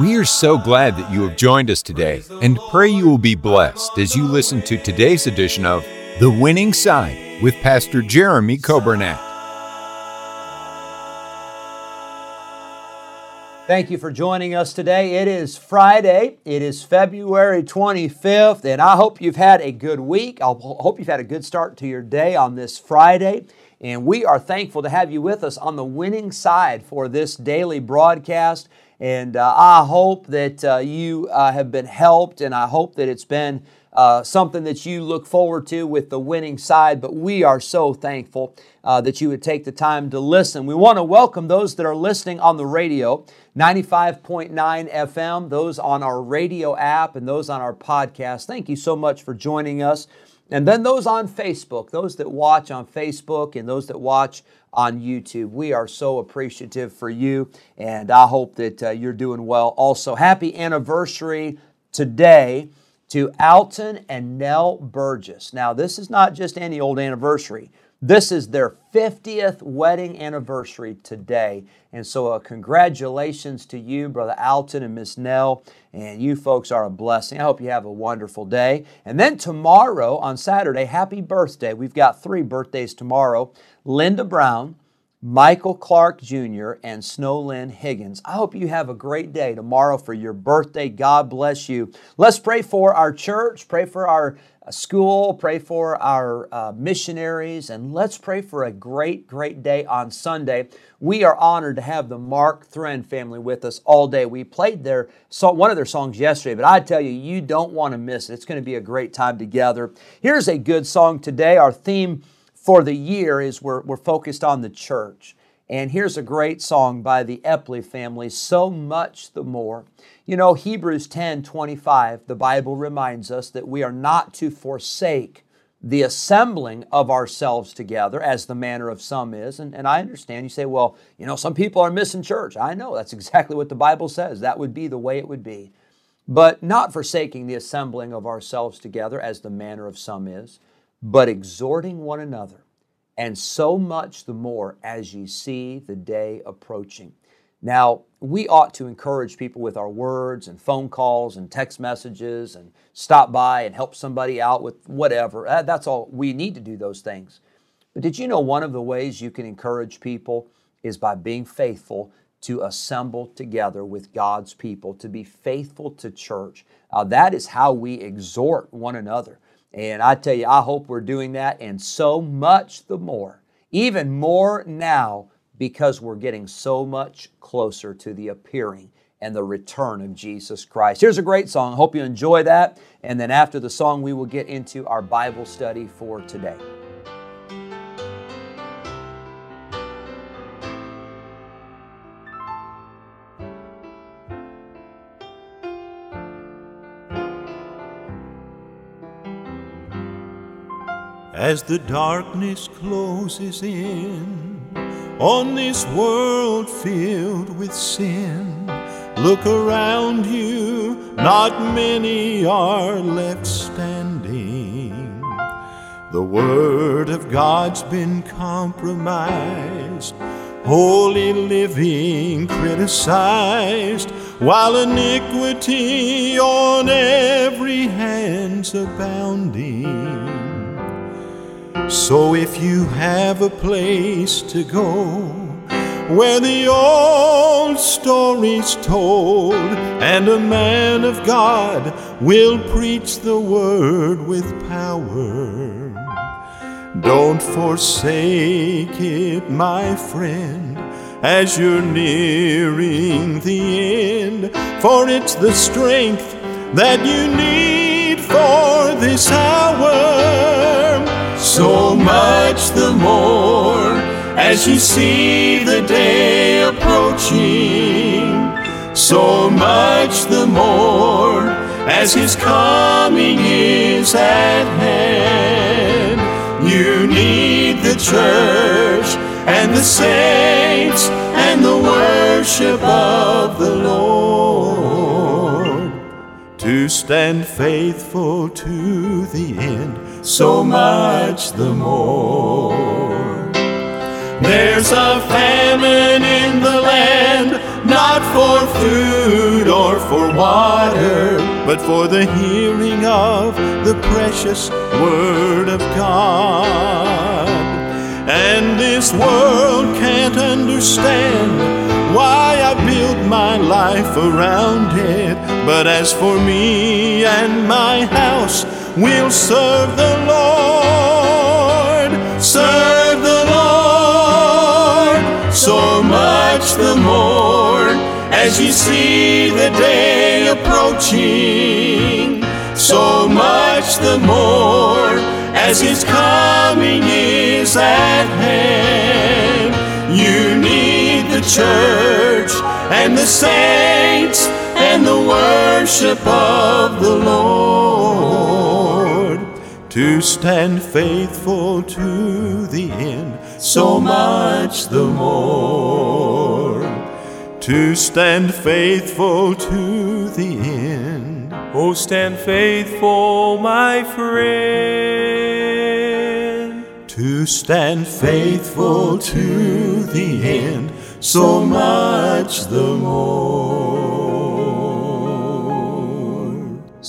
We are so glad that you have joined us today and pray you will be blessed as you listen to today's edition of The Winning Side with Pastor Jeremy Coburnett. Thank you for joining us today. It is Friday. It is February 25th, and I hope you've had a good week. I hope you've had a good start to your day on this Friday. And we are thankful to have you with us on the winning side for this daily broadcast. And uh, I hope that uh, you uh, have been helped, and I hope that it's been uh, something that you look forward to with the winning side. But we are so thankful uh, that you would take the time to listen. We want to welcome those that are listening on the radio, 95.9 FM, those on our radio app, and those on our podcast. Thank you so much for joining us. And then those on Facebook, those that watch on Facebook and those that watch on YouTube. We are so appreciative for you, and I hope that uh, you're doing well. Also, happy anniversary today to Alton and Nell Burgess. Now, this is not just any old anniversary. This is their 50th wedding anniversary today. And so, uh, congratulations to you, Brother Alton and Miss Nell. And you folks are a blessing. I hope you have a wonderful day. And then tomorrow, on Saturday, happy birthday. We've got three birthdays tomorrow Linda Brown, Michael Clark Jr., and Snowlyn Higgins. I hope you have a great day tomorrow for your birthday. God bless you. Let's pray for our church, pray for our school, pray for our uh, missionaries, and let's pray for a great, great day on Sunday. We are honored to have the Mark Thren family with us all day. We played their one of their songs yesterday, but I tell you, you don't want to miss it. It's going to be a great time together. Here's a good song today. Our theme for the year is we're, we're focused on the church. And here's a great song by the Epley family, So Much the More. You know, Hebrews 10 25, the Bible reminds us that we are not to forsake the assembling of ourselves together as the manner of some is. And, and I understand you say, well, you know, some people are missing church. I know that's exactly what the Bible says. That would be the way it would be. But not forsaking the assembling of ourselves together as the manner of some is, but exhorting one another and so much the more as ye see the day approaching. Now, we ought to encourage people with our words and phone calls and text messages and stop by and help somebody out with whatever. That's all. We need to do those things. But did you know one of the ways you can encourage people is by being faithful to assemble together with God's people, to be faithful to church? Uh, that is how we exhort one another. And I tell you, I hope we're doing that and so much the more, even more now because we're getting so much closer to the appearing and the return of Jesus Christ. Here's a great song. Hope you enjoy that. And then after the song, we will get into our Bible study for today. As the darkness closes in on this world filled with sin. Look around you, not many are left standing. The Word of God's been compromised, holy living criticized, while iniquity on every hand's abounding. So if you have a place to go where the old story's told and a man of God will preach the word with power, don't forsake it, my friend, as you're nearing the end, for it's the strength that you need for this hour so much the more as you see the day approaching. So much the more as his coming is at hand. You need the church and the saints and the worship of the Lord. To stand faithful to the end, so much the more. There's a famine in the land, not for food or for water, but for the hearing of the precious Word of God. And this world can't understand why I build my life around it. But as for me and my house, we'll serve the Lord. Serve the Lord so much the more as you see the day approaching. So much the more as his coming is at hand. You need the church and the saints and the worship of the Lord to stand faithful to the end, so much the more. To stand faithful to the end. Oh, stand faithful, my friend. To stand faithful to the end, so much the more.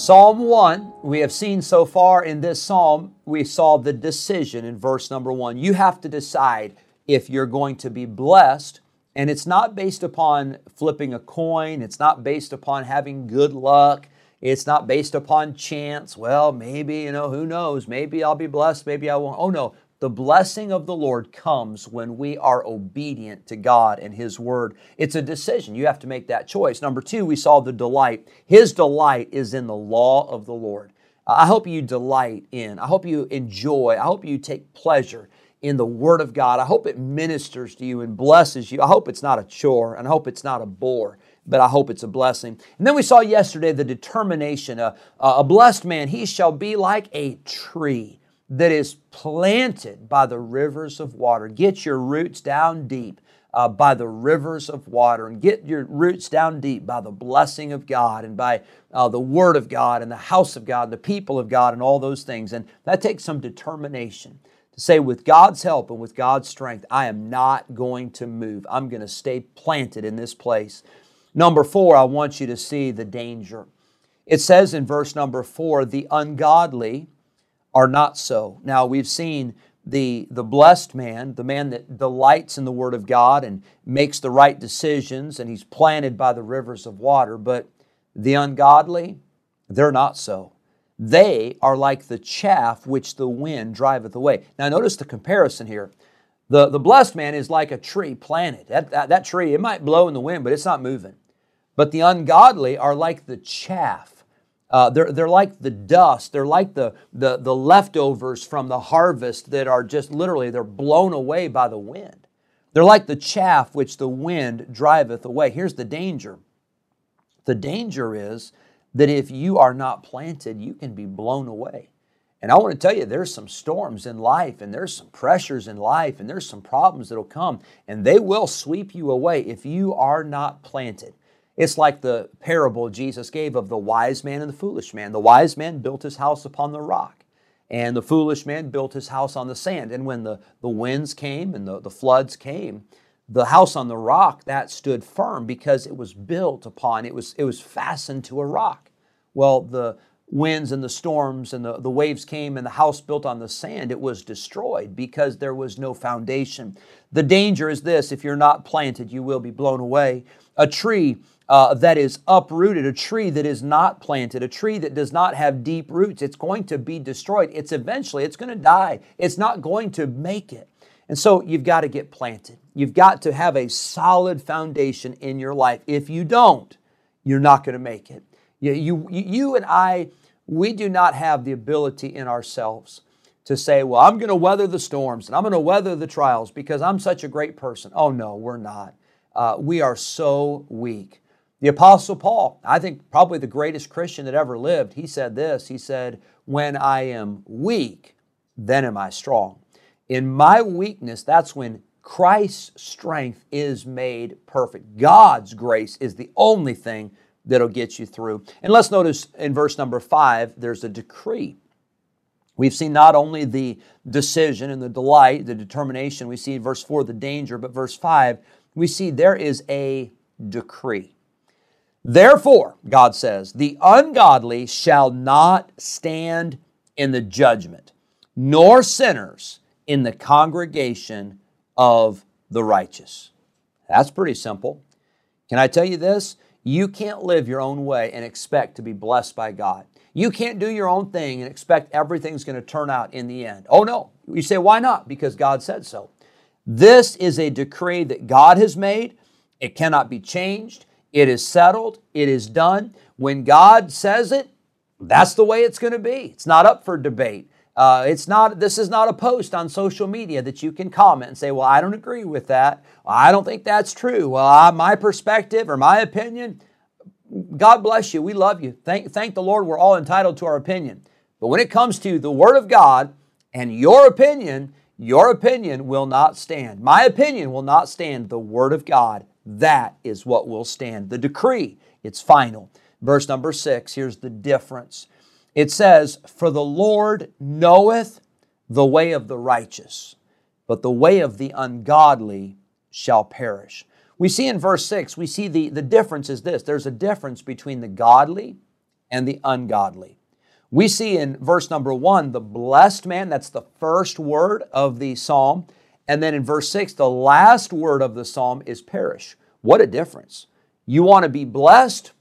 Psalm 1, we have seen so far in this psalm, we saw the decision in verse number 1. You have to decide if you're going to be blessed, and it's not based upon flipping a coin, it's not based upon having good luck, it's not based upon chance. Well, maybe, you know, who knows? Maybe I'll be blessed, maybe I won't. Oh no, the blessing of the Lord comes when we are obedient to God and His Word. It's a decision. You have to make that choice. Number two, we saw the delight. His delight is in the law of the Lord. I hope you delight in, I hope you enjoy, I hope you take pleasure in the Word of God. I hope it ministers to you and blesses you. I hope it's not a chore and I hope it's not a bore but I hope it's a blessing. And then we saw yesterday the determination. Uh, a blessed man, he shall be like a tree that is planted by the rivers of water. Get your roots down deep uh, by the rivers of water and get your roots down deep by the blessing of God and by uh, the Word of God and the house of God and the people of God and all those things. And that takes some determination to say, with God's help and with God's strength, I am not going to move. I'm going to stay planted in this place. Number four, I want you to see the danger. It says in verse number four, the ungodly are not so. Now, we've seen the, the blessed man, the man that delights in the Word of God and makes the right decisions, and he's planted by the rivers of water, but the ungodly, they're not so. They are like the chaff which the wind driveth away. Now, notice the comparison here. The, the blessed man is like a tree planted. That, that, that tree, it might blow in the wind, but it's not moving. But the ungodly are like the chaff. Uh, they're, they're like the dust. They're like the, the, the leftovers from the harvest that are just literally, they're blown away by the wind. They're like the chaff which the wind driveth away. Here's the danger. The danger is that if you are not planted, you can be blown away. And I want to tell you, there's some storms in life, and there's some pressures in life, and there's some problems that'll come, and they will sweep you away if you are not planted. It's like the parable Jesus gave of the wise man and the foolish man. The wise man built his house upon the rock, and the foolish man built his house on the sand. And when the, the winds came and the, the floods came, the house on the rock that stood firm because it was built upon, it was, it was fastened to a rock. Well, the winds and the storms and the, the waves came and the house built on the sand, it was destroyed because there was no foundation. The danger is this if you're not planted, you will be blown away. A tree uh, that is uprooted, a tree that is not planted, a tree that does not have deep roots, it's going to be destroyed. It's eventually, it's going to die. It's not going to make it. And so you've got to get planted. You've got to have a solid foundation in your life. If you don't, you're not going to make it. You, you, you and I, we do not have the ability in ourselves to say, well, I'm going to weather the storms and I'm going to weather the trials because I'm such a great person. Oh, no, we're not. Uh, we are so weak. The Apostle Paul, I think probably the greatest Christian that ever lived, he said this He said, When I am weak, then am I strong. In my weakness, that's when Christ's strength is made perfect. God's grace is the only thing that'll get you through. And let's notice in verse number five, there's a decree. We've seen not only the decision and the delight, the determination, we see in verse 4 the danger, but verse 5, we see there is a decree. Therefore, God says, the ungodly shall not stand in the judgment, nor sinners in the congregation of the righteous. That's pretty simple. Can I tell you this? You can't live your own way and expect to be blessed by God. You can't do your own thing and expect everything's going to turn out in the end. Oh no. You say, why not? Because God said so. This is a decree that God has made. It cannot be changed. It is settled. It is done. When God says it, that's the way it's going to be. It's not up for debate. Uh, it's not. This is not a post on social media that you can comment and say, "Well, I don't agree with that. Well, I don't think that's true. Well, I, my perspective or my opinion." God bless you. We love you. Thank, thank the Lord. We're all entitled to our opinion. But when it comes to the Word of God and your opinion, your opinion will not stand. My opinion will not stand. The Word of God, that is what will stand. The decree, it's final. Verse number six, here's the difference. It says, For the Lord knoweth the way of the righteous, but the way of the ungodly shall perish. We see in verse 6, we see the, the difference is this there's a difference between the godly and the ungodly. We see in verse number 1, the blessed man, that's the first word of the psalm. And then in verse 6, the last word of the psalm is perish. What a difference. You want to be blessed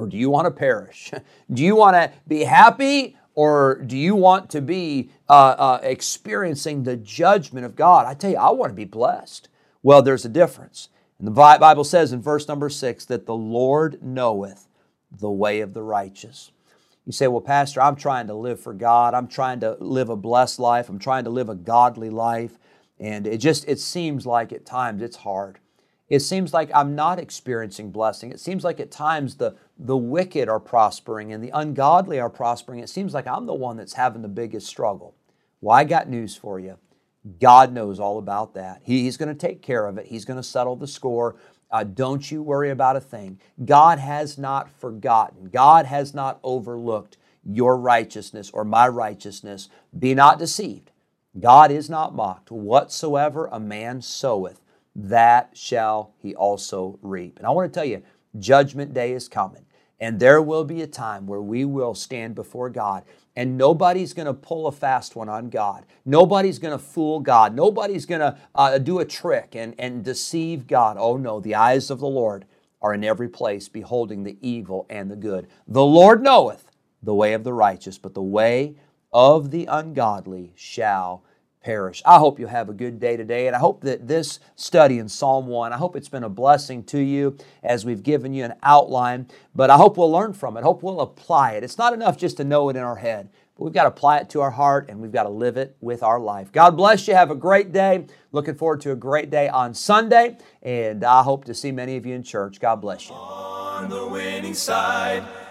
or do you want to perish? do you want to be happy or do you want to be uh, uh, experiencing the judgment of God? I tell you, I want to be blessed. Well, there's a difference. And the Bible says in verse number six that the Lord knoweth the way of the righteous. You say, Well, Pastor, I'm trying to live for God. I'm trying to live a blessed life. I'm trying to live a godly life. And it just it seems like at times it's hard. It seems like I'm not experiencing blessing. It seems like at times the, the wicked are prospering and the ungodly are prospering. It seems like I'm the one that's having the biggest struggle. Well, I got news for you. God knows all about that. He, he's going to take care of it, He's going to settle the score. Uh, don't you worry about a thing. God has not forgotten, God has not overlooked your righteousness or my righteousness. Be not deceived. God is not mocked. Whatsoever a man soweth, that shall he also reap. And I want to tell you, Judgment Day is coming. And there will be a time where we will stand before God and nobody's going to pull a fast one on God. Nobody's going to fool God. Nobody's going to uh, do a trick and, and deceive God. Oh no, the eyes of the Lord are in every place, beholding the evil and the good. The Lord knoweth the way of the righteous, but the way of the ungodly shall perish. I hope you have a good day today, and I hope that this study in Psalm 1, I hope it's been a blessing to you as we've given you an outline, but I hope we'll learn from it. Hope we'll apply it. It's not enough just to know it in our head, but we've got to apply it to our heart and we've got to live it with our life. God bless you. Have a great day. Looking forward to a great day on Sunday, and I hope to see many of you in church. God bless you. On the winning side.